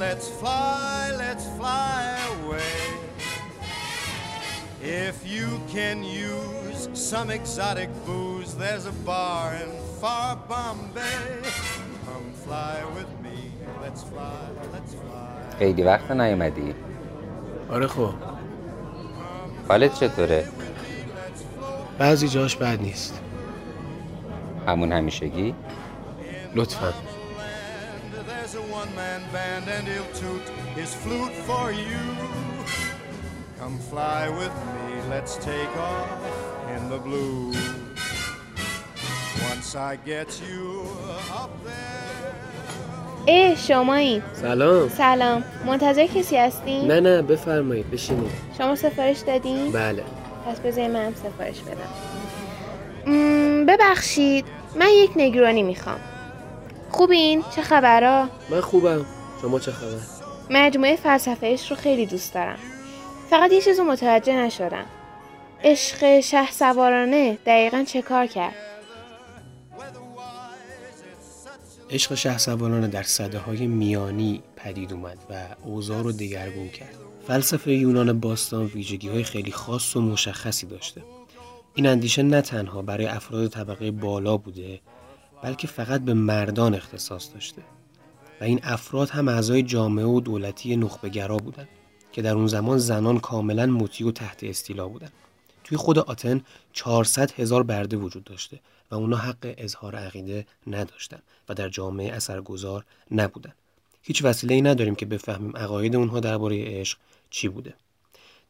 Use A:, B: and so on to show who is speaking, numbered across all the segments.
A: let's fly, let's fly away. If you can use some exotic booze, there's a bar in far Bombay. Come fly with me, let's fly, let's fly.
B: خیلی وقت نیومدی
C: آره خب
B: حالت چطوره؟
C: بعضی جاش بد نیست
B: همون همیشگی؟
C: لطفا
A: one-man band and he'll toot his flute for you. Come fly with me, let's take off in the blue. Once I get you up there.
D: ای شمایی
C: سلام
D: سلام منتظر کسی هستین؟
C: نه نه بفرمایید بشینید
D: شما سفارش دادین؟
C: بله
D: پس بذاری من هم سفارش بدم ببخشید من یک نگرانی می‌خوام خوبین؟ چه خبرها؟
C: من خوبم شما چه خبر
D: مجموعه فلسفهش رو خیلی دوست دارم فقط یه چیز رو متوجه نشدم عشق شه سوارانه دقیقا چه کار کرد؟
C: عشق شه سوارانه در صده های میانی پدید اومد و اوضاع رو دگرگون کرد فلسفه یونان باستان ویژگی های خیلی خاص و مشخصی داشته این اندیشه نه تنها برای افراد طبقه بالا بوده بلکه فقط به مردان اختصاص داشته و این افراد هم اعضای جامعه و دولتی نخبه‌گرا بودند که در اون زمان زنان کاملا مطیع و تحت استیلا بودند توی خود آتن 400 هزار برده وجود داشته و اونا حق اظهار عقیده نداشتن و در جامعه اثرگذار نبودن. هیچ وسیله ای نداریم که بفهمیم عقاید اونها درباره عشق چی بوده.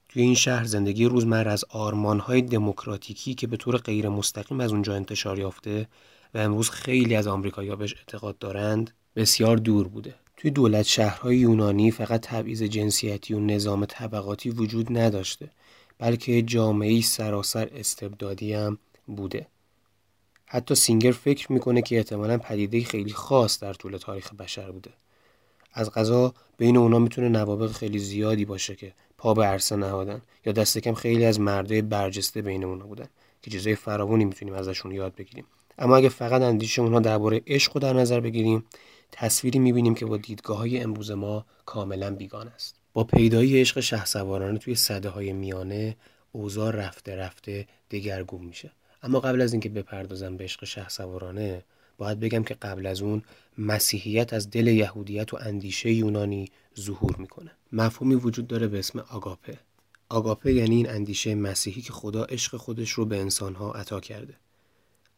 C: توی این شهر زندگی روزمره از آرمانهای دموکراتیکی که به طور غیر مستقیم از اونجا انتشار یافته و امروز خیلی از آمریکایی‌ها بهش اعتقاد دارند بسیار دور بوده. توی دولت شهرهای یونانی فقط تبعیض جنسیتی و نظام طبقاتی وجود نداشته بلکه جامعه سراسر استبدادی هم بوده. حتی سینگر فکر می‌کنه که احتمالا پدیده خیلی خاص در طول تاریخ بشر بوده. از غذا بین اونا می‌تونه نوابق خیلی زیادی باشه که پا به عرصه نهادن یا دست کم خیلی از مردای برجسته بین اونا بودن که چیزای فراوانی می‌تونیم ازشون یاد بگیریم اما اگه فقط اندیشه اونها درباره عشق رو در نظر بگیریم تصویری می‌بینیم که با دیدگاه های امروز ما کاملا بیگان است. با پیدایی عشق شهسوارانه توی صده های میانه اوضاع رفته رفته دگرگون میشه. اما قبل از اینکه بپردازم به عشق شهسوارانه باید بگم که قبل از اون مسیحیت از دل یهودیت و اندیشه یونانی ظهور می‌کنه. مفهومی وجود داره به اسم آگاپه. آگاپه یعنی این اندیشه مسیحی که خدا عشق خودش رو به انسانها عطا کرده.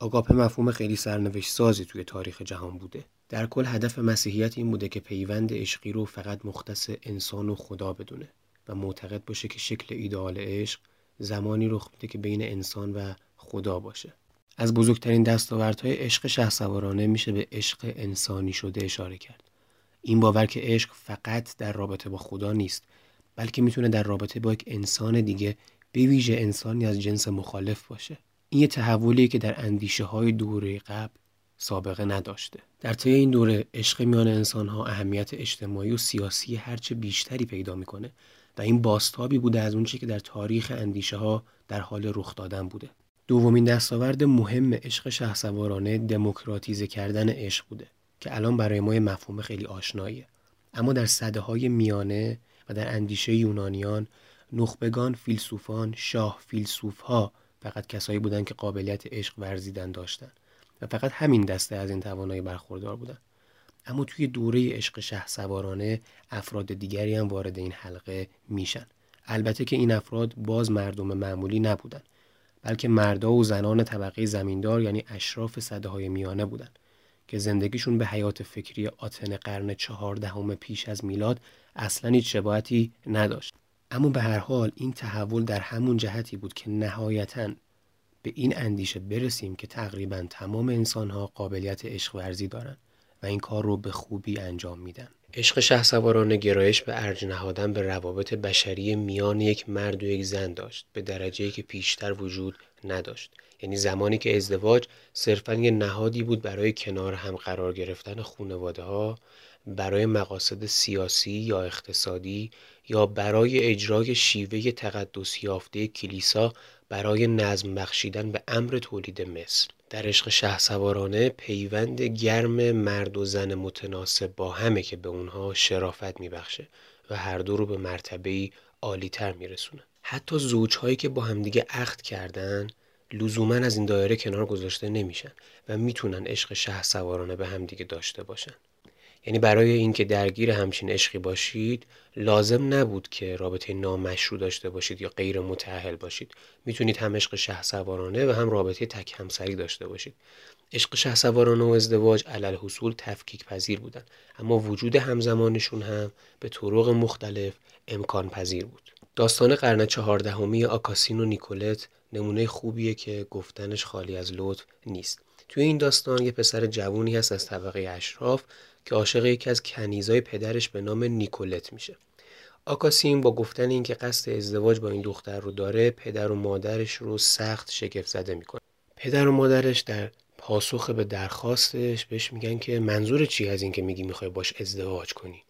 C: آگاپه مفهوم خیلی سرنوشت سازی توی تاریخ جهان بوده. در کل هدف مسیحیت این بوده که پیوند عشقی رو فقط مختص انسان و خدا بدونه و معتقد باشه که شکل ایدئال عشق زمانی رخ میده که بین انسان و خدا باشه. از بزرگترین دستاوردهای عشق شهسوارانه میشه به عشق انسانی شده اشاره کرد. این باور که عشق فقط در رابطه با خدا نیست بلکه می‌تونه در رابطه با یک انسان دیگه به ویژه انسانی از جنس مخالف باشه. این یه تحولیه که در اندیشه های دوره قبل سابقه نداشته. در طی این دوره عشق میان انسان ها اهمیت اجتماعی و سیاسی هرچه بیشتری پیدا می‌کنه و این باستابی بوده از اونچه که در تاریخ اندیشه ها در حال رخ دادن بوده. دومین دستاورد مهم عشق شهسوارانه دموکراتیزه کردن عشق بوده که الان برای ما مفهوم خیلی آشناییه. اما در صده های میانه و در اندیشه یونانیان نخبگان فیلسوفان شاه فیلسوف ها فقط کسایی بودند که قابلیت عشق ورزیدن داشتند و فقط همین دسته از این توانایی برخوردار بودن. اما توی دوره عشق شه سوارانه افراد دیگری هم وارد این حلقه میشن. البته که این افراد باز مردم معمولی نبودن بلکه مردا و زنان طبقه زمیندار یعنی اشراف صده های میانه بودند که زندگیشون به حیات فکری آتن قرن چهاردهم پیش از میلاد اصلا هیچ شباهتی نداشت. اما به هر حال این تحول در همون جهتی بود که نهایتاً به این اندیشه برسیم که تقریبا تمام انسانها قابلیت عشق ورزی دارن و این کار رو به خوبی انجام میدن. عشق شهسوارانه گرایش به ارج نهادن به روابط بشری میان یک مرد و یک زن داشت به درجه که پیشتر وجود نداشت. یعنی زمانی که ازدواج صرفا یه نهادی بود برای کنار هم قرار گرفتن خانواده ها برای مقاصد سیاسی یا اقتصادی یا برای اجرای شیوه تقدس یافته کلیسا برای نظم بخشیدن به امر تولید مثل در عشق شه سوارانه پیوند گرم مرد و زن متناسب با همه که به اونها شرافت میبخشه و هر دو رو به مرتبه عالیتر میرسونه. حتی زوجهایی که با همدیگه عقد کردن لزوما از این دایره کنار گذاشته نمیشن و می‌تونن عشق شه سوارانه به همدیگه داشته باشن. یعنی برای اینکه درگیر همچین عشقی باشید لازم نبود که رابطه نامشروع داشته باشید یا غیر متأهل باشید. می‌تونید هم عشق شه سوارانه و هم رابطه تک همسری داشته باشید. عشق شه سوارانه و ازدواج علل حصول تفکیک پذیر بودن اما وجود همزمانشون هم به طرق مختلف امکان پذیر بود. داستان قرن چهاردهمی آکاسین و نیکولت نمونه خوبیه که گفتنش خالی از لطف نیست. توی این داستان یه پسر جوونی هست از طبقه اشراف که عاشق یکی از کنیزای پدرش به نام نیکولت میشه. آکاسین با گفتن اینکه قصد ازدواج با این دختر رو داره پدر و مادرش رو سخت شگفت زده می‌کنه. پدر و مادرش در پاسخ به درخواستش بهش میگن که منظور چی از اینکه میگی می‌خوای باش ازدواج کنی؟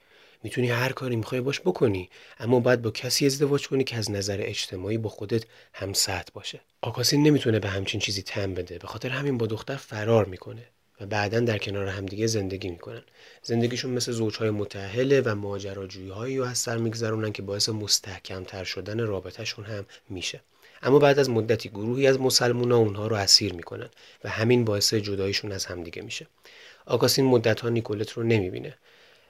C: می‌تونی هر کاری می‌خوای باش بکنی اما باید با کسی ازدواج کنی که از نظر اجتماعی با خودت هم باشه. آکاسین نمی‌تونه به همچین چیزی تم بده به خاطر همین با دختر فرار می‌کنه. و بعدا در کنار همدیگه زندگی می‌کنن. زندگیشون مثل زوجهای متحله و ماجراجویی هایی رو از سر میگذرونن که باعث مستحکمتر شدن رابطهشون هم میشه. اما بعد از مدتی گروهی از مسلمونا اونها رو اسیر می‌کنن و همین باعث جداییشون از همدیگه میشه. آکاسین مدت ها نیکولت رو نمی‌بینه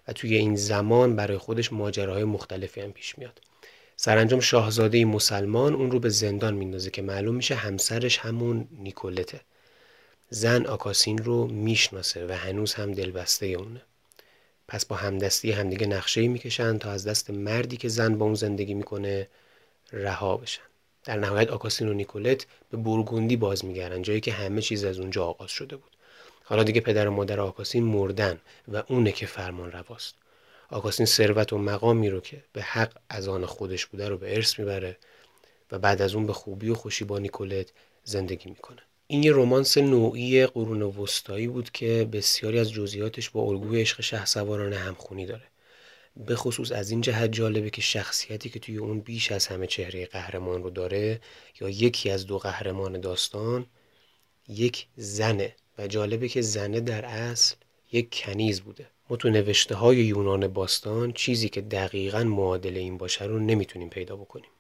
C: و توی این زمان برای خودش ماجراهای مختلفی هم پیش میاد. سرانجام شاهزاده مسلمان اون رو به زندان میندازه که معلوم میشه همسرش همون نیکولته. زن آکاسین رو می‌شناسه و هنوز هم دلبسته اونه. پس با همدستی همدیگه نقشه می‌کشن تا از دست مردی که زن با اون زندگی می‌کنه رها بشن. در نهایت آکاسین و نیکولت به برگوندی باز میگردن جایی که همه چیز از اونجا آغاز شده بود. حالا دیگه پدر و مادر آکاسین مردن و اونه که فرمان رواست. آکاسین ثروت و مقامی رو که به حق از آن خودش بوده رو به ارث می‌بره و بعد از اون به خوبی و خوشی با نیکولت زندگی می‌کنه. این یه رومانس نوعی قرون وسطایی بود که بسیاری از جزئیاتش با الگوی عشق شهسوارانه همخونی داره. به خصوص از این جهت جالبه که شخصیتی که توی اون بیش از همه چهره قهرمان رو داره یا یکی از دو قهرمان داستان یک زنه. و جالبه که زنه در اصل یک کنیز بوده. ما تو نوشته های یونان باستان چیزی که دقیقا معادل این باشه رو نمی‌تونیم پیدا بکنیم.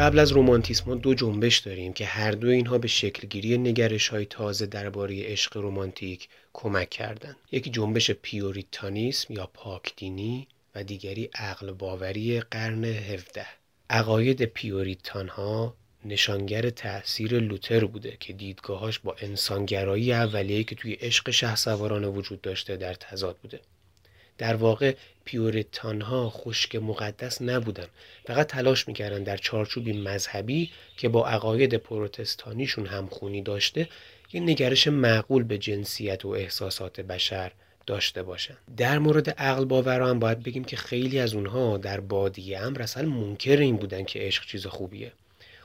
C: قبل از رومانتیسم دو جنبش داریم که هر دو اینها به شکلگیری نگرش های تازه درباره عشق رومانتیک کمک کردند. یکی جنبش پیوریتانیسم یا پاکدینی و دیگری عقل باوری قرن 17 عقاید پیوریتان ها نشانگر تأثیر لوتر بوده که دیدگاهاش با انسانگرایی اولیه که توی عشق شهسوارانه وجود داشته در تضاد بوده در واقع پیوریتان ها خشک مقدس نبودن. فقط تلاش می‌کردن در چارچوبی مذهبی که با عقاید پروتستانیشون همخونی داشته یه نگرش معقول به جنسیت و احساسات بشر داشته باشن. در مورد عقل باور هم باید بگیم که خیلی از اونها در بادی امر اصلا منکر این بودن که عشق چیز خوبیه.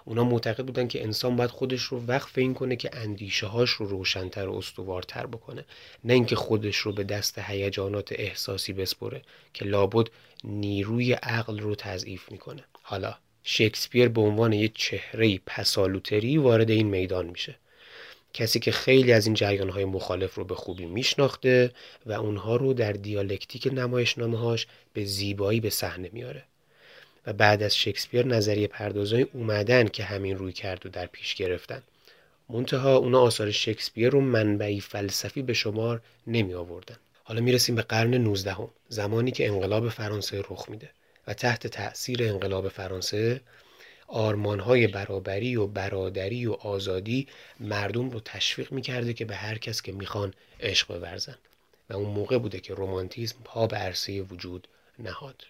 C: اونا معتقد بودن که انسان باید خودش رو وقف این کنه که اندیشه هاش رو روشنتر و استوارتر بکنه. نه اینکه خودش رو به دست هیجانات احساسی بسپره که لابد نیروی عقل رو تضعیف می‌کنه. حالا شکسپیر به عنوان یک چهره پسالوتری وارد این میدان میشه. کسی که خیلی از این جریان های مخالف رو به خوبی میشناخته و اونها رو در دیالکتیک نمایشنامه هاش به زیبایی به صحنه میاره. و بعد از شکسپیر نظریه پردازای اومدن که همین روی کرد و در پیش گرفتن. منتها اونا آثار شکسپیر رو منبعی فلسفی به شمار نمی آوردن. حالا می‌رسیم به قرن 19 زمانی که انقلاب فرانسه رخ میده و تحت تأثیر انقلاب فرانسه آرمانهای برابری و برادری و آزادی مردم رو تشویق می‌کرده که به هر کس که می‌خوان عشق بورزن. و اون موقع بوده که رومانتیزم پا به عرصه وجود نهاد.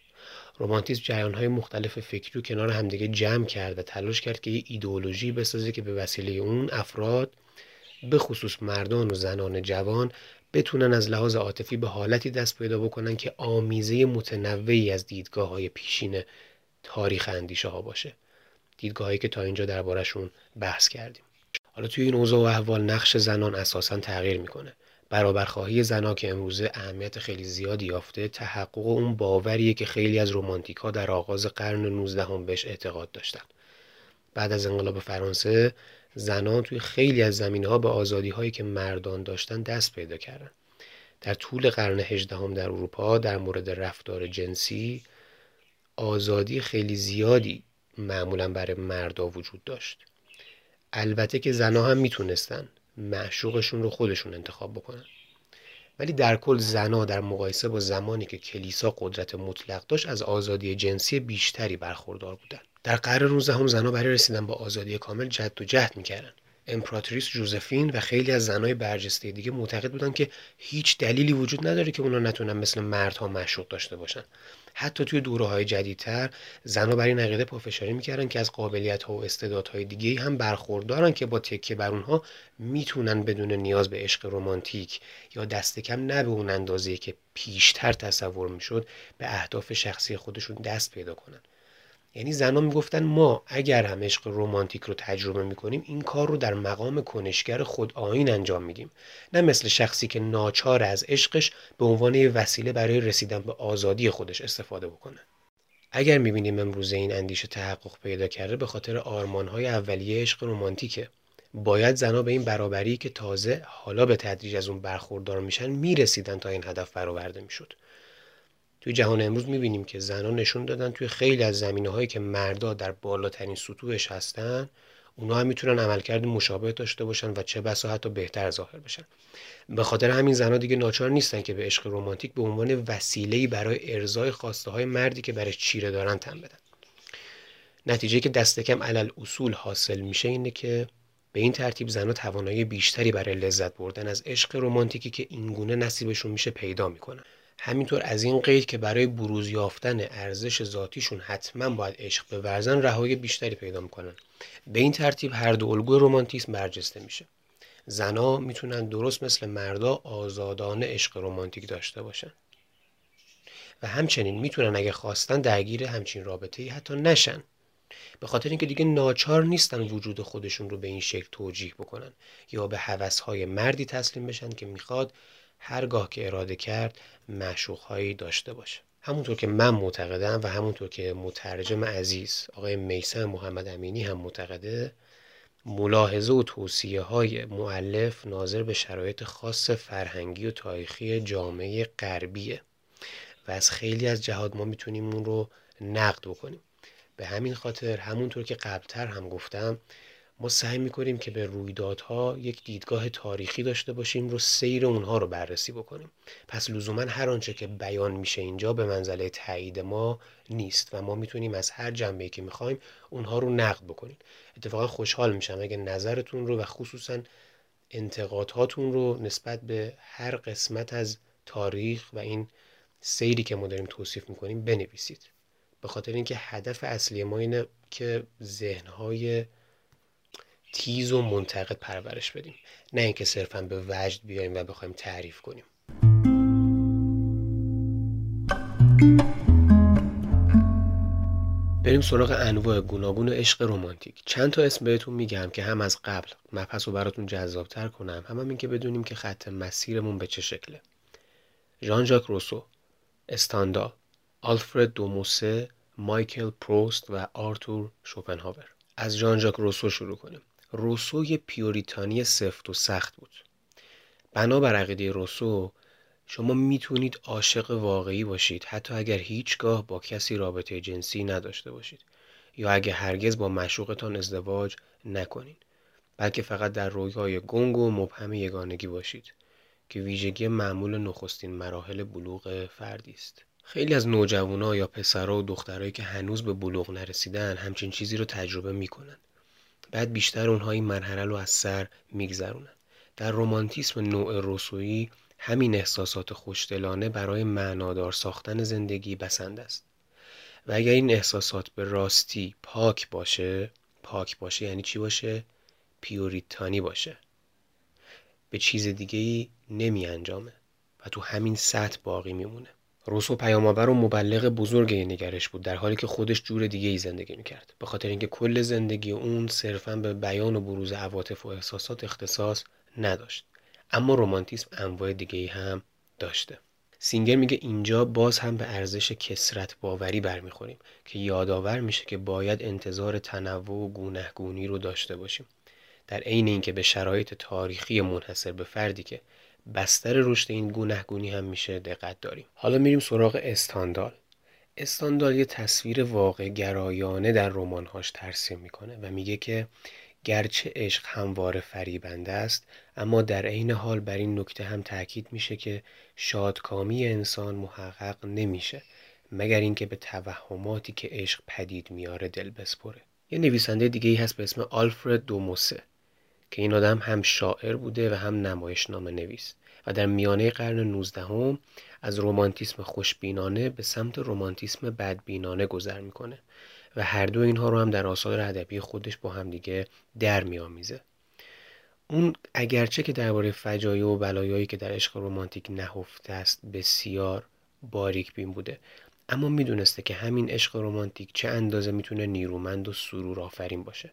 C: رومانتیزم جریانهای مختلف فکری و کنار همدیگه جمع کرد و تلاش کرد که یه ایدئولوژی بسازه که به وسیله اون افراد به خصوص مردان و زنان جوان بتونن از لحاظ عاطفی به حالتی دست پیدا بکنن که آمیزه متنوعی از دیدگاه های پیشین تاریخ اندیشه ها باشه. دیدگاهایی که تا اینجا دربارهشون بحث کردیم. حالا توی این اوضاع و احوال نقش زنان اساسا تغییر می‌کنه. برابرخواهی زنها که امروزه اهمیت خیلی زیادی یافته. تحقق اون باوریه که خیلی از رومانتیک ها در آغاز قرن 19 هم بهش اعتقاد داشتن. بعد از انقلاب فرانسه زنان توی خیلی از زمینه ها به آزادی هایی که مردان داشتن دست پیدا کردن. در طول قرن هجدهم در اروپا در مورد رفتار جنسی آزادی خیلی زیادی معمولا برای مردا وجود داشت. البته که زنها هم می‌تونستن. معشوقشون رو خودشون انتخاب بکنن. ولی در کل زنها در مقایسه با زمانی که کلیسا قدرت مطلق داشت از آزادی جنسی بیشتری برخوردار بودن. در قرن 19 هم زنها برای رسیدن به آزادی کامل جد و جهد می‌کردن. امپراتوریس جوزفین و خیلی از زنهای برجسته دیگه معتقد بودن که هیچ دلیلی وجود نداره که اونا نتونن مثل مردها مشروط داشته باشن. حتی توی دوره های جدیدتر زنها برای این عقیده پافشاری می‌کردن که از قابلیت ها و استعدادهای دیگه هم برخوردارن که با تکیه بر اونها می‌تونن بدون نیاز به عشق رمانتیک یا دست کم نه به اون اندازه که پیشتر تصور می‌شد به اهداف شخصی خودشون دست پیدا کنن. یعنی زنان می‌گفتن ما اگر هم عشق رمانتیک رو تجربه می‌کنیم این کار رو در مقام کنشگر خود آین انجام میدیم. نه مثل شخصی که ناچار از عشقش به عنوان وسیله برای رسیدن به آزادی خودش استفاده بکنه. اگر می‌بینیم امروزه این اندیشه تحقق پیدا کرده به خاطر آرمانهای اولیه عشق رمانتیکه. باید زنها به این برابری که تازه حالا به تدریج از اون برخوردار میشن می‌رسیدن تا این هدف برآورده می‌شد. توی جهان امروز می‌بینیم که زنان نشون دادن توی خیلی از زمینه هایی که مردا در بالاترین سطوحش هستن اونا هم می‌تونن عملکرد مشابه داشته باشن و چه بسا حتی بهتر ظاهر بشن. به خاطر همین زنها دیگه ناچار نیستن که به عشق رمانتیک به عنوان وسیله‌ای برای ارزای خواسته های مردی که برای چیره دارن تن بدن. نتیجه که دست کم علل اصول حاصل میشه اینه که به این ترتیب زنها توانایی بیشتری برای لذت بردن از عشق رمانتیکی که اینگونه نصیبشون میشه پیدا می‌کنن. همینطور از این قید که برای بروز یافتن ارزش ذاتیشون حتما باید عشق بورزن رهایی بیشتری پیدا می‌کنن. به این ترتیب هر دو الگوی رمانتیسم برجسته میشه. زنا می‌تونن درست مثل مردا آزادانه عشق رمانتیک داشته باشن. و همچنین می‌تونن اگه خواستن درگیر همچین رابطه ای حتی نشن. به خاطر اینکه دیگه ناچار نیستن وجود خودشون رو به این شکل توجیه بکنن یا به هوسهای مردی تسلیم بشن که می‌خواد هرگاه که اراده کرد هایی داشته باشه. همونطور که من معتقدم و همونطور که مترجم عزیز آقای میسم محمد امینی هم معتقده ملاحظه و توصیه های معلف ناظر به شرایط خاص فرهنگی و تاریخی جامعه غربیه و از خیلی از جهاد ما می‌تونیم اون رو نقد بکنیم. به همین خاطر همونطور که قبلتر هم گفتم ما سعی می‌کنیم که به رویدادها یک دیدگاه تاریخی داشته باشیم رو سیر اونها رو بررسی بکنیم. پس لزوما هر آنچه که بیان میشه اینجا به منزله تایید ما نیست و ما می‌تونیم از هر جنبه که می‌خوایم اونها رو نقد بکنیم. اتفاقا خوشحال میشم اگه نظرتون رو و خصوصا انتقادهاتون رو نسبت به هر قسمت از تاریخ و این سیری که ما داریم توصیف می‌کنیم بنویسید. به خاطر اینکه هدف اصلی ما اینه که ذهنهای تیز و منتقد پرورش بدیم. نه اینکه صرفا به وجد بیایم و بخوایم تعریف کنیم. بریم سراغ انواع گوناگون عشق رمانتیک. چند تا اسم بهتون میگم که هم از قبل مبحث رو براتون جذابتر کنم هم, هم این که بدونیم که خط مسیرمون به چه شکله. ژان ژاک روسو استاندا آلفرد دوموسه مایکل پروست و آرتور شوپنهاور. از ژان ژاک روسو شروع کنیم. روسو یه پیوریتانی سفت و سخت بود. بنابر عقیده روسو شما می‌تونید عاشق واقعی باشید حتی اگر هیچگاه با کسی رابطه جنسی نداشته باشید یا اگر هرگز با مشوقتان ازدواج نکنید بلکه فقط در رویای گنگ و مبهم یگانگی باشید که ویژگی معمول نخستین مراحل بلوغ فردی است. خیلی از نوجوانا یا پسرها و دخترایی که هنوز به بلوغ نرسیدن همچین چیزی رو تجربه می‌کنن بعد بیشتر اونها این مرحله رو از سر میگذرونن. در رومانتیسم نوع رسویی همین احساسات خوشدلانه برای معنادار ساختن زندگی بسند است. و اگر این احساسات به راستی پاک باشه پاک باشه یعنی چی باشه؟ پیوریتانی باشه. به چیز دیگه ای نمی انجامه و تو همین سطح باقی میمونه. روسو پیامآور و مبلغ بزرگ این نگرش بود در حالی که خودش جور دیگه ای زندگی می‌کرد. به خاطر اینکه کل زندگی اون صرفا به بیان و بروز عواطف و احساسات اختصاص نداشت. اما رومانتیسم انواع دیگه هم داشته. سینگر میگه اینجا باز هم به ارزش کسرت باوری برمیخوریم که یادآور میشه که باید انتظار تنوع و گونهگونی رو داشته باشیم. در عین اینکه به شرایط تاریخی منحصر به فردی که بستر رشد این گونهگونی هم میشه دقت داریم. حالا میریم سراغ استاندال. استاندال یه تصویر واقع گرایانه در رمانهاش ترسیم می‌کنه و میگه که گرچه عشق همواره فریبنده است اما در عین حال بر این نکته هم تاکید میشه که شادکامی انسان محقق نمیشه مگر اینکه به توهماتی که عشق پدید میاره دل بسپره. یه نویسنده دیگه ای هست به اسم آلفرد دوموسه. که این آدم هم شاعر بوده و هم نمایشنامه نویس. و در میانه قرن 19 از رومانتیسم خوشبینانه به سمت رومانتیسم بدبینانه گذر می‌کنه. و هر دو اینها رو هم در آثار ادبی خودش با هم دیگه در میآمیزه. اون اگرچه که درباره فجایع و بلایایی که در عشق رومانتیک نهفته است بسیار باریک بین بوده. اما می‌دونسته که همین عشق رومانتیک چه اندازه می‌تونه نیرومند و سرور آفرین باشه.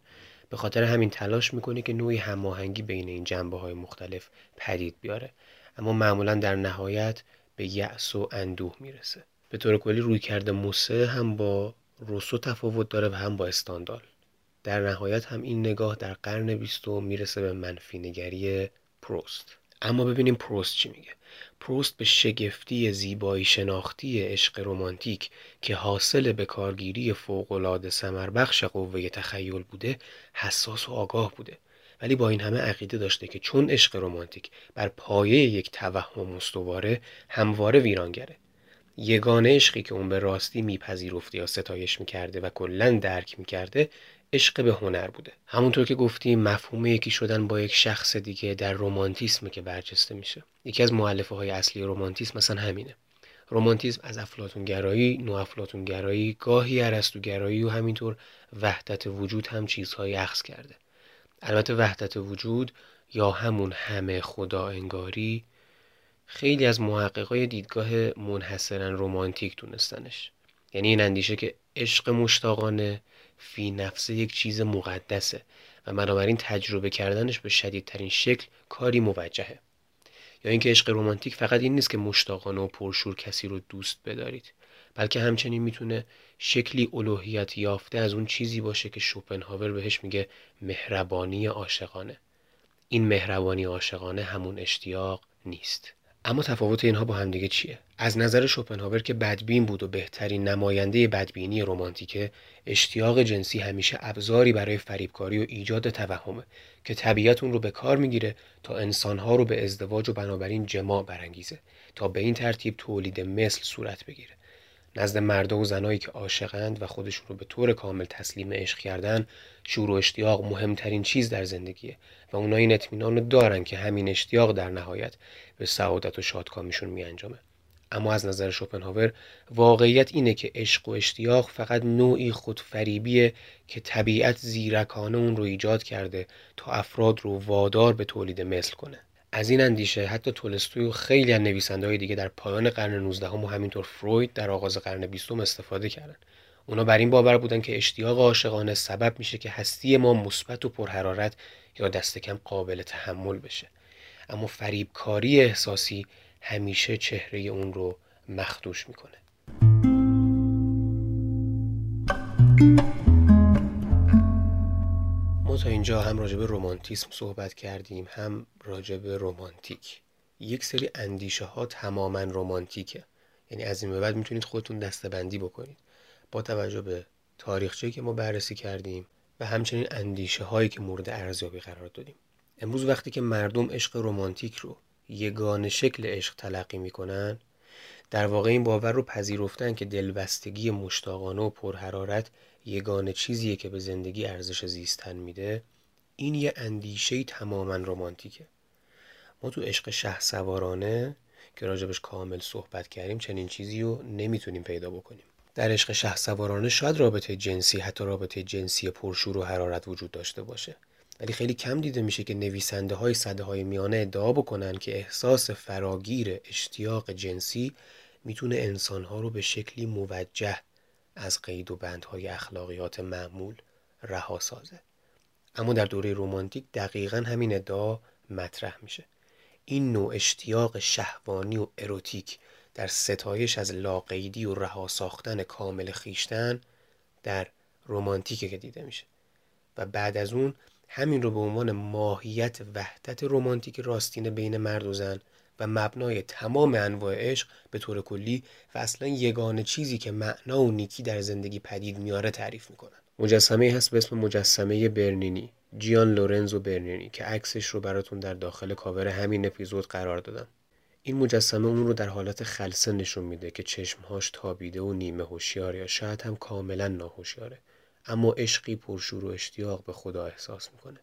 C: به خاطر همین تلاش می‌کنه که نوعی هماهنگی بین این جنبه های مختلف پدید بیاره. اما معمولا در نهایت به یأس و اندوه می‌رسه. به طور کلی روی کرده موسه هم با روسو تفاوت داره و هم با استاندال در نهایت هم این نگاه در قرن بیستم می‌رسه به منفی نگری پروست. اما ببینیم پروست چی میگه. پروست به شگفتی زیبایی شناختی عشق رمانتیک که حاصل به کارگیری فوقالعاده بخش قوه تخیل بوده حساس و آگاه بوده. ولی با این همه عقیده داشته که چون عشق رمانتیک بر پایه یک توهم استواره همواره ویرانگره. یگانه عشقی که اون به راستی میپذیرفته یا ستایش می‌کرده و کلا درک می‌کرده عشق به هنر بوده. همونطور که گفتیم مفهوم یکی شدن با یک شخص دیگه در رومانتیسم که برجسته میشه. یکی از معلفه های اصلی رومانتیسم مثلا همینه. رومانتیسم از افلاتونگرایی نو گاهی ارسطوگرایی و همینطور وحدت وجود هم چیزهایی اخذ کرده. البته وحدت وجود یا همون همه خدا انگاری خیلی از محققای دیدگاه منحصرا رومانتیک دونستنش. یعنی این اندیشه که عشق مشتاقانه فی نفسه یک چیز مقدسه و بنابراین تجربه کردنش به شدیدترین شکل کاری موجهه. یا اینکه عشق رومانتیک فقط این نیست که مشتاقانه و پرشور کسی رو دوست بدارید بلکه همچنین می‌تونه شکلی الوهیت یافته از اون چیزی باشه که شوپنهاور بهش میگه مهربانی عاشقانه. این مهربانی عاشقانه همون اشتیاق نیست. اما تفاوت اینها با همدیگه چیه؟ از نظر شوپنهاور که بدبین بود و بهترین نماینده بدبینی رمانتیکه اشتیاق جنسی همیشه ابزاری برای فریبکاری و ایجاد توهمه که طبیعت اون رو به کار می‌گیره تا انسانها رو به ازدواج و بنابراین جماع برانگیزه تا به این ترتیب تولید مثل صورت بگیره. نزد مردا و زنایی که عاشقند و خودشون رو به طور کامل تسلیم عشق کردن شور و اشتیاق مهمترین چیز در زندگیه و اونا این اطمینان رو دارن که همین اشتیاق در نهایت به سعادت و شادکامیشون می انجامه. اما از نظر شوپنهاور واقعیت اینه که عشق و اشتیاق فقط نوعی خودفریبیه که طبیعت زیرکانه اون رو ایجاد کرده تا افراد رو وادار به تولید مثل کنه. از این اندیشه حتی تولستوی و خیلی از نویسنده های دیگه در پایان قرن 19 و همینطور فروید در آغاز قرن 20 استفاده کردن. اونا بر این باور بودن که اشتیاق عاشقانه سبب میشه که هستی ما مثبت و پرحرارت یا دست کم قابل تحمل بشه. اما فریبکاری احساسی همیشه چهره اون رو مخدوش می‌کنه. ما تا اینجا هم راجع به رومانتیسم صحبت کردیم هم راجع به رومانتیک یک سری اندیشه ها تماما رومانتیکه یعنی از این به بعد می‌تونید خودتون دستبندی بکنید. با توجه به تاریخچه که ما بررسی کردیم و همچنین اندیشه هایی که مورد ارزیابی قرار دادیم. امروز وقتی که مردم عشق رومانتیک رو یگان شکل عشق تلقی می‌کنن در واقع این باور رو پذیرفتن که دلبستگی مشتاقانه و پرحرارت یگان چیزیه که به زندگی ارزش زیستن میده این یه اندیشه تماما رمانتیکه. ما تو عشق شه سوارانه که راجبش کامل صحبت کردیم چنین چیزی رو نمی‌تونیم پیدا بکنیم. در عشق شه سوارانه شاید رابطه جنسی حتی رابطه جنسی پرشور و حرارت وجود داشته باشه. ولی خیلی کم دیده میشه که نویسنده های صده های میانه ادعا بکنن که احساس فراگیر اشتیاق جنسی می‌تونه انسانها رو به شکلی موجه از قید و بندهای اخلاقیات معمول رها سازه. اما در دوره رومانتیک دقیقا همین ادعا مطرح میشه. این نوع اشتیاق شهوانی و اروتیک در ستایش از لاقیدی و رها ساختن کامل خیشتن در رومانتیکه که دیده میشه. و بعد از اون همین رو به عنوان ماهیت وحدت رومانتیک راستین بین مرد و زن و مبنای تمام انواع عشق به طور کلی و اصلا یگانه چیزی که معنا و نیکی در زندگی پدید میاره تعریف می‌کنن مجسمه هست به اسم مجسمه برنینی جیان لورنزو برنینی که عکسش رو براتون در داخل کاور همین اپیزود قرار دادم. این مجسمه اون رو در حالت خلصه نشون میده که چشمهاش تابیده و نیمه هوشیار یا شاید هم کاملا ناهوشیاره. اما عشقی پرشور و اشتیاق به خدا احساس می‌کنه.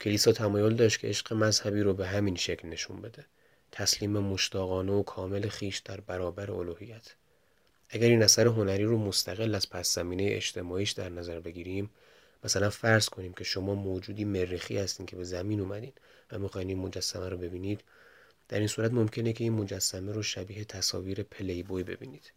C: کلیسا تمایل داشت که عشق مذهبی رو به همین شکل نشون بده. تسلیم مشتاقانه و کامل خیش در برابر الوهیت. اگر این اثر هنری رو مستقل از پس زمینه اجتماعیش در نظر بگیریم مثلا فرض کنیم که شما موجودی مریخی هستین که به زمین اومدین و می‌خواین این مجسمه رو ببینید در این صورت ممکنه که این مجسمه رو شبیه تصاویر پلیبوی ببینید.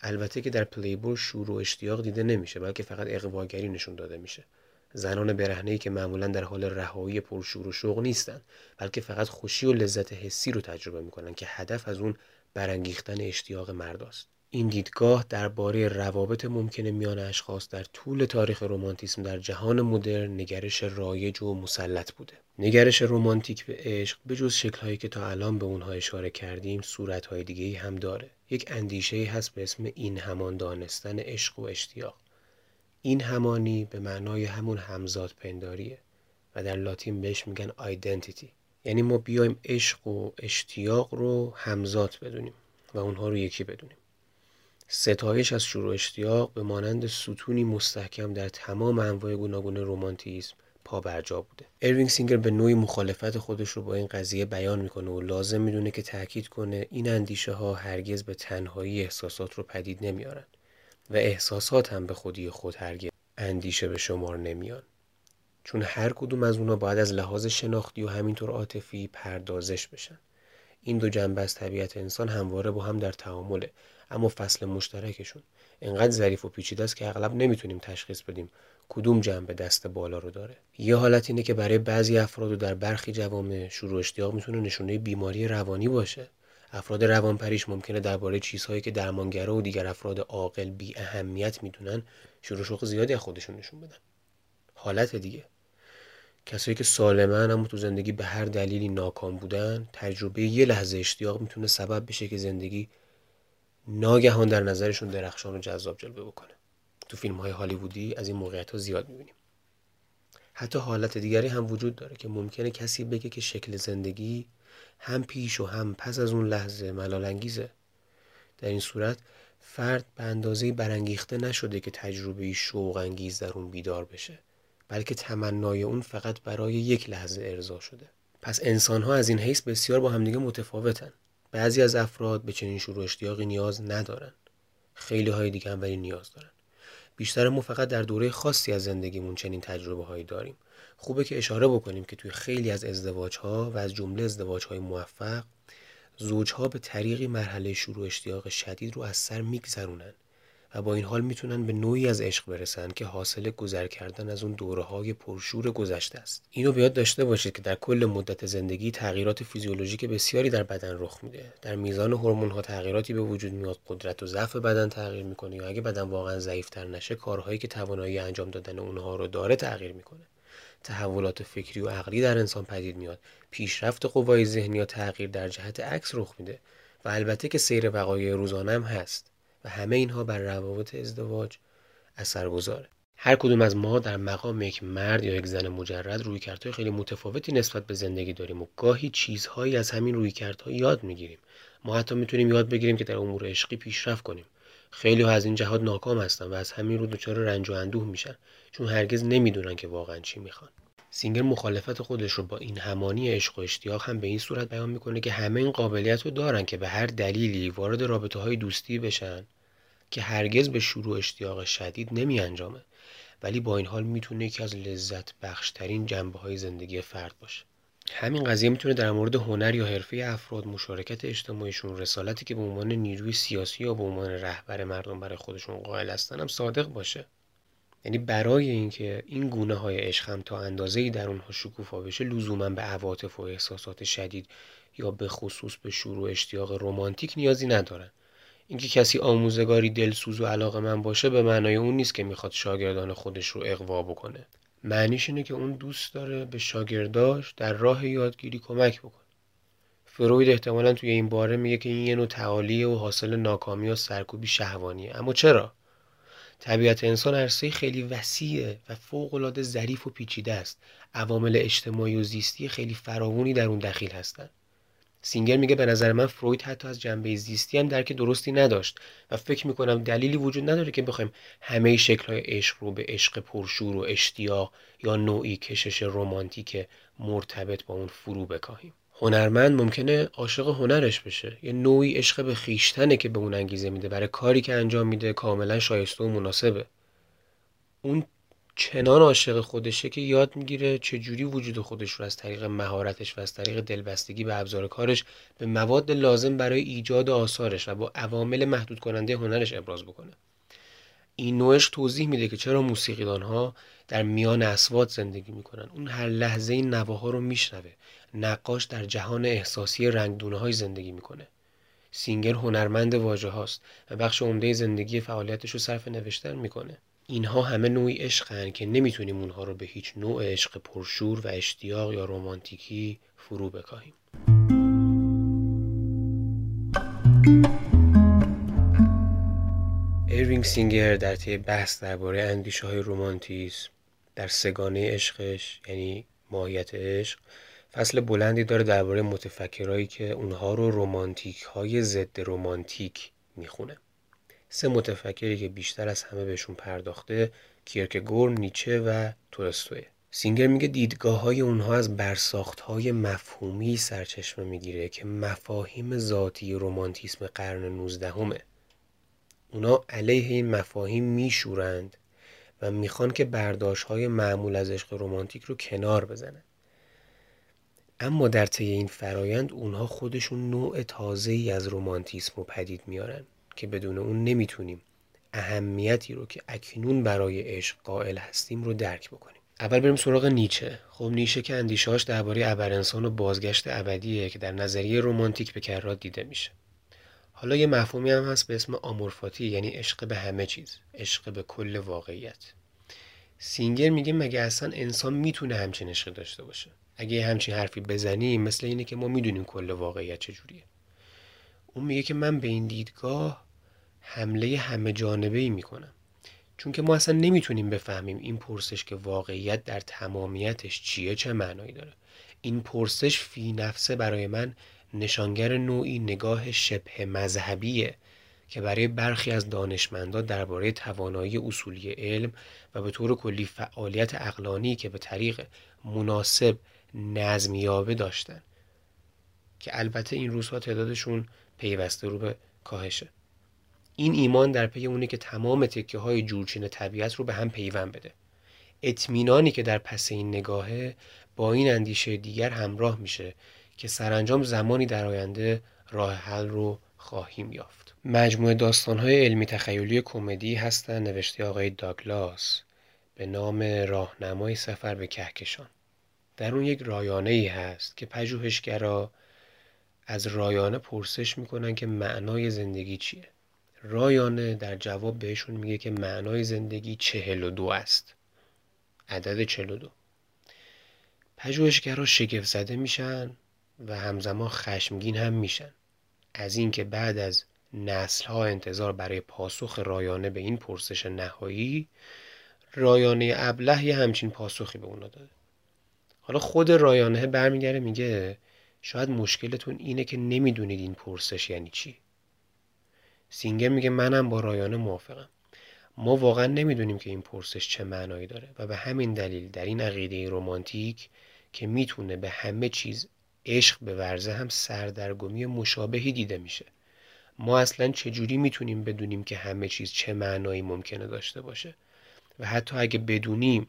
C: البته که در پلیبوی شور و اشتیاق دیده نمیشه بلکه فقط اقواگری نشون داده میشه. زنان برهنه‌ای که معمولا در حال رهایی پرشور و شوق نیستن بلکه فقط خوشی و لذت حسی رو تجربه می‌کنن که هدف از اون برانگیختن اشتیاق مرداست این دیدگاه درباره روابط ممکن میان اشخاص در طول تاریخ رومانتیسم در جهان مدرن نگرش رایج و مسلط بوده. نگرش رومانتیک به عشق به جز شکلهایی که تا الان به اونها اشاره کردیم صورتهای دیگه هم داره. یک اندیشه هست به اسم این همان دانستن عشق و اشتیاق. این همانی به معنای همون همزاد پنداریه و در لاتین بهش میگن آیدنتیتی یعنی ما بیایم عشق و اشتیاق رو همزاد بدونیم و اونها رو یکی بدونیم. ستایش از شروع اشتیاق به مانند ستونی مستحکم در تمام انواع گوناگون رومانتیسم پا برجا بوده. اروینگ سینگر به نوعی مخالفت خودش رو با این قضیه بیان می‌کنه و لازم می‌دونه که تاکید کنه این اندیشه ها هرگز به تنهایی احساسات رو پدید نمیارن و احساسات هم به خودی خود هرگز اندیشه به شمار نمیان چون هر کدوم از اونا باید از لحاظ شناختی و همینطور عاطفی پردازش بشن. این دو جنبه از طبیعت انسان همواره با هم در تعامله. اما فصل مشترکشون. انقدر ظریف و پیچیده است که اغلب نمی‌تونیم تشخیص بدیم کدوم جنبه دست بالا رو داره. یه حالت اینه که برای بعضی افراد و در برخی جوامع شروع اشتیاق می‌تونه نشونه بیماری روانی باشه. افراد روانپریش ممکنه درباره چیزهایی که درمانگرا و دیگر افراد عاقل بی اهمیت می‌دونن شروع شوق زیادی از خودشون نشون بدن. حالت دیگه. کسایی که سالمن اما تو زندگی به هر دلیلی ناکام بودن تجربه یه لحظه اشتیاق می‌تونه سبب بشه که زندگی ناگهان در نظرشون درخشان و جذاب جلوه بکنه. تو فیلم های هالیوودی از این موقعیت ها زیاد می‌بینیم. حتی حالت دیگری هم وجود داره که ممکنه کسی بگه که شکل زندگی هم پیش و هم پس از اون لحظه ملال انگیزه در این صورت فرد به اندازه برانگیخته نشده که تجربه شوق انگیز در اون بیدار بشه بلکه تمنای اون فقط برای یک لحظه ارضا شده. پس انسان ها از این حیث بسیار با همدیگه متفاوتن. بعضی از افراد به چنین شروع اشتیاقی نیاز ندارن. خیلی های دیگه هم ولی نیاز دارن. بیشتر ما فقط در دوره خاصی از زندگیمون چنین تجربه هایی داریم. خوبه که اشاره بکنیم که توی خیلی از ازدواج ها و از جمله ازدواج های موفق زوجها به طریقی مرحله شروع اشتیاق شدید رو از سر میگذرونن. و با این حال می‌تونن به نوعی از عشق برسن که حاصل گذر کردن از اون دوره های پرشور گذشته است. اینو بیاد داشته باشید که در کل مدت زندگی تغییرات فیزیولوژیک بسیاری در بدن رخ میده. در میزان هورمون ها تغییراتی به وجود میاد قدرت و ضعف بدن تغییر می‌کنه یا اگه بدن واقعا ضعیفتر نشه کارهایی که توانایی انجام دادن اونها رو داره تغییر می‌کنه. تحولات فکری و عقلی در انسان پدید میاد پیشرفت قوای ذهنی یا تغییر در جهت عکس رخ میده. و البته که سیر وقایع روزانه هم هست. همه اینها بر روابط ازدواج اثر گذاره هر کدوم از ما در مقام یک مرد یا یک زن مجرد روی کردهای خیلی متفاوتی نسبت به زندگی داریم و گاهی چیزهایی از همین روی کردها یاد می‌گیریم. ما حتی می‌تونیم یاد بگیریم که در امور عشقی پیشرفت کنیم. خیلی ها از این جهات ناکام هستن و از همین رو دچار رنج و اندوه میشن چون هرگز نمی‌دونن که واقعا چی می‌خوان. سینگر مخالفت خودش رو با این همانی عشق و اشتیاق هم به این صورت بیان می‌کنه که همه این قابلیت رو دارن که به هر دلیلی وارد رابطه های دوستی بشن. که هرگز به شروع اشتیاق شدید نمی انجامه ولی با این حال می‌تونه یکی از لذت بخشترین جنبه های زندگی فرد باشه. همین قضیه می‌تونه در مورد هنر یا حرفه افراد مشارکت اجتماعیشون رسالتی که به عنوان نیروی سیاسی یا به عنوان رهبر مردم برای خودشون قائل هستن هم صادق باشه. یعنی برای اینکه این گونه های عشق هم تا اندازه ای در اونها شکوفا بشه لزوما به عواطف و احساسات شدید یا به خصوص به شور و اشتیاق رمانتیک نیازی ندارن. اینکه کسی آموزگاری دلسوز و علاقه من باشه به معنای اون نیست که می‌خواد شاگردان خودش رو اقوا بکنه. معنیش اینه که اون دوست داره به شاگرداش در راه یادگیری کمک بکنه. فروید احتمالا توی این باره میگه که این یه نوع تعالیه و حاصل ناکامی و سرکوبی شهوانیه. اما چرا؟ طبیعت انسان عرصه خیلی وسیعه و فوقالعاده ظریف و پیچیده است. عوامل اجتماعی و زیستی خیلی فراوانی در اون دخیل هستند سینگر میگه به نظر من فروید حتی از جنبه زیستی هم درک درستی نداشت و فکر می‌کنم دلیلی وجود نداره که بخوایم همه شکلهای عشق رو به عشق پرشور و اشتیاق یا نوعی کشش رمانتیک مرتبط با اون فرو بکاهیم. هنرمند ممکنه عاشق هنرش بشه. یه نوعی عشق به خیشتنه که به اون انگیزه میده. برای کاری که انجام میده کاملا شایسته و مناسبه. اون چنان عاشق خودشه که یاد می‌گیره چجوری وجود خودش رو از طریق مهارتش و از طریق دلبستگی به ابزار کارش به مواد لازم برای ایجاد آثارش و با عوامل محدود کننده هنرش ابراز بکنه. این نوعش توضیح میده که چرا موسیقیدان ها در میان اسوات زندگی می‌کنن. اون هر لحظه این نواها رو میشنوه. نقاش در جهان احساسی رنگدونه های زندگی می‌کنه. سینگر هنرمند واژه هاست و بخش عمده زندگی فعالیتش رو صرف نوشتن می‌کنه. اینها همه نوعی عشقن که نمی‌تونیم اونها رو به هیچ نوع عشق پرشور و اشتیاق یا رومانتیکی فرو بکاهیم. ایروینگ سینگر در طی بحث درباره اندیشه های رومانتیسم در سه‌گانه عشقش یعنی ماهیت عشق فصل بلندی داره درباره متفکرایی که اونها رو رومانتیک های ضد رومانتیک می‌خونه. سه متفکری که بیشتر از همه بهشون پرداخته کیرکگور، نیچه و تولستوی سینگر میگه دیدگاه های اونها از برساخت های مفهومی سرچشمه می‌گیره که مفاهیم ذاتی رومانتیسم قرن 19 همه. اونا علیه این مفاهیم میشورند و می‌خوان که برداشت های معمول از عشق رومانتیک رو کنار بزنن. اما در طی این فرایند اونها خودشون نوع تازه ای از رومانتیسم رو پدید میارن که بدون اون نمی‌تونیم اهمیتی رو که اکنون برای عشق قائل هستیم رو درک بکنیم. اول بریم سراغ نیچه. خب نیچه که اندیشهاش درباره ابرانسان و بازگشت ابدیه که در نظریه رومانتیک به کرات دیده میشه. حالا یه مفهومی هم هست به اسم آمورفاتی یعنی عشق به همه چیز عشق به کل واقعیت. سینگر میگه مگه اصلا انسان می‌تونه همچین عشقی داشته باشه؟ اگه همچین حرفی بزنیم مثل اینه که ما می‌دونیم کل واقعیت چجوریه. اون میگه که من به این دیدگاه حمله همه جانبه ای می‌کنم. چون که ما اصلا نمی‌تونیم بفهمیم این پرسش که واقعیت در تمامیتش چیه چه معنایی داره. این پرسش فی نفسه برای من نشانگر نوعی نگاه شبه مذهبیه که برای برخی از دانشمندان درباره توانایی اصولی علم و به طور کلی فعالیت اقلانی که به طریق مناسب نظمیابه داشتن. که البته این روزها تعدادشون پیوسته رو به کاهشه. این ایمان در پی اونه که تمام تکه های جورچین طبیعت رو به هم پیوند بده. اطمینانی که در پس این نگاهه با این اندیشه دیگر همراه میشه که سرانجام زمانی در آینده راه حل رو خواهیم یافت. مجموعه داستانهای علمی تخیلی کمدی هستن نوشته آقای داگلاس به نام راهنمای سفر به کهکشان. در اون یک رایانه ای هست که پژوهشگرا از رایانه پرسش می‌کنن که معنای زندگی چیه. رایانه در جواب بهشون میگه که معنای زندگی چهل و دو است. عدد چهل و دو. پژوهشگرا شگفت زده میشن و همزمان خشمگین هم میشن. از اینکه بعد از نسل ها انتظار برای پاسخ رایانه به این پرسش نهایی رایانه ابله یه همچین پاسخی به اونا داده. حالا خود رایانه برمیگره میگه شاید مشکلتون اینه که نمی‌دونید این پرسش یعنی چی. سینگر میگه منم با رایانه موافقم. ما واقعا نمی‌دونیم که این پرسش چه معنایی داره و به همین دلیل در این عقیده رومانتیک که می‌تونه به همه چیز عشق به ورزه هم سردرگمی مشابهی دیده میشه. ما اصلا چجوری می‌تونیم بدونیم که همه چیز چه معنایی ممکنه داشته باشه؟ و حتی اگه بدونیم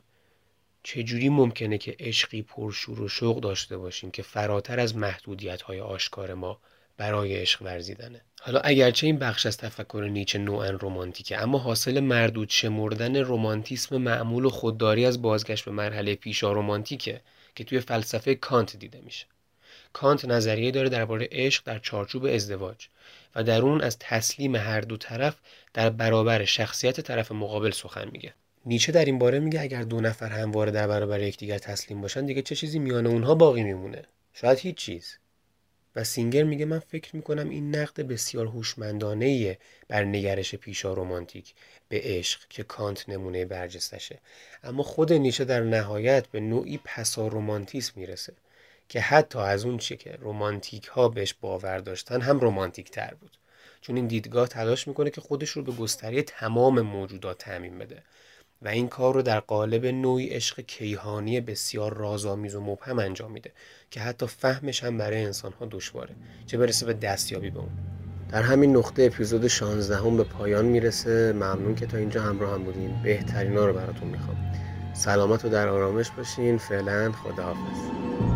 C: چجوری ممکنه که عشقی پرشور و شوق داشته باشیم که فراتر از محدودیت های آشکار ما برای عشق ورزیدنه. حالا اگرچه این بخش از تفکر نیچه نوعا رمانتیکه اما حاصل مردود شمردن رمانتیسم معمول و خودداری از بازگشت به مرحله پیشا رمانتیکه که توی فلسفه کانت دیده میشه. کانت نظریه داره درباره عشق در چارچوب ازدواج و در اون از تسلیم هر دو طرف در برابر شخصیت طرف مقابل سخن میگه. نیچه در این باره میگه اگر دو نفر همواره در برابر یکدیگر تسلیم باشن دیگه چه چیزی میان اونها باقی میمونه؟ شاید هیچ چیز. و سینگر میگه من فکر می‌کنم این نقد بسیار هوشمندانه بر نگرش پیشا رمانتیک به عشق که کانت نمونه برجستشه اما خود نیچه در نهایت به نوعی پسا رومانتیسم می‌رسه که حتی از اون چه که رومانتیک ها بهش باور داشتن هم رومانتیک تر بود. چون این دیدگاه تلاش می‌کنه که خودش رو به گستری تمام موجودات تعمین بده. و این کار رو در قالب نوعی عشق کیهانی بسیار رازآمیز و مبهم انجام میده که حتی فهمش هم برای انسان ها دشواره. چه برسه به دستیابی به اون. در همین نقطه اپیزود 16 هم به پایان می‌رسه. ممنون که تا اینجا همراه هم بودین. بهترین ها رو براتون می‌خوام. سلامت و در آرامش باشین. فعلا خداحافظ.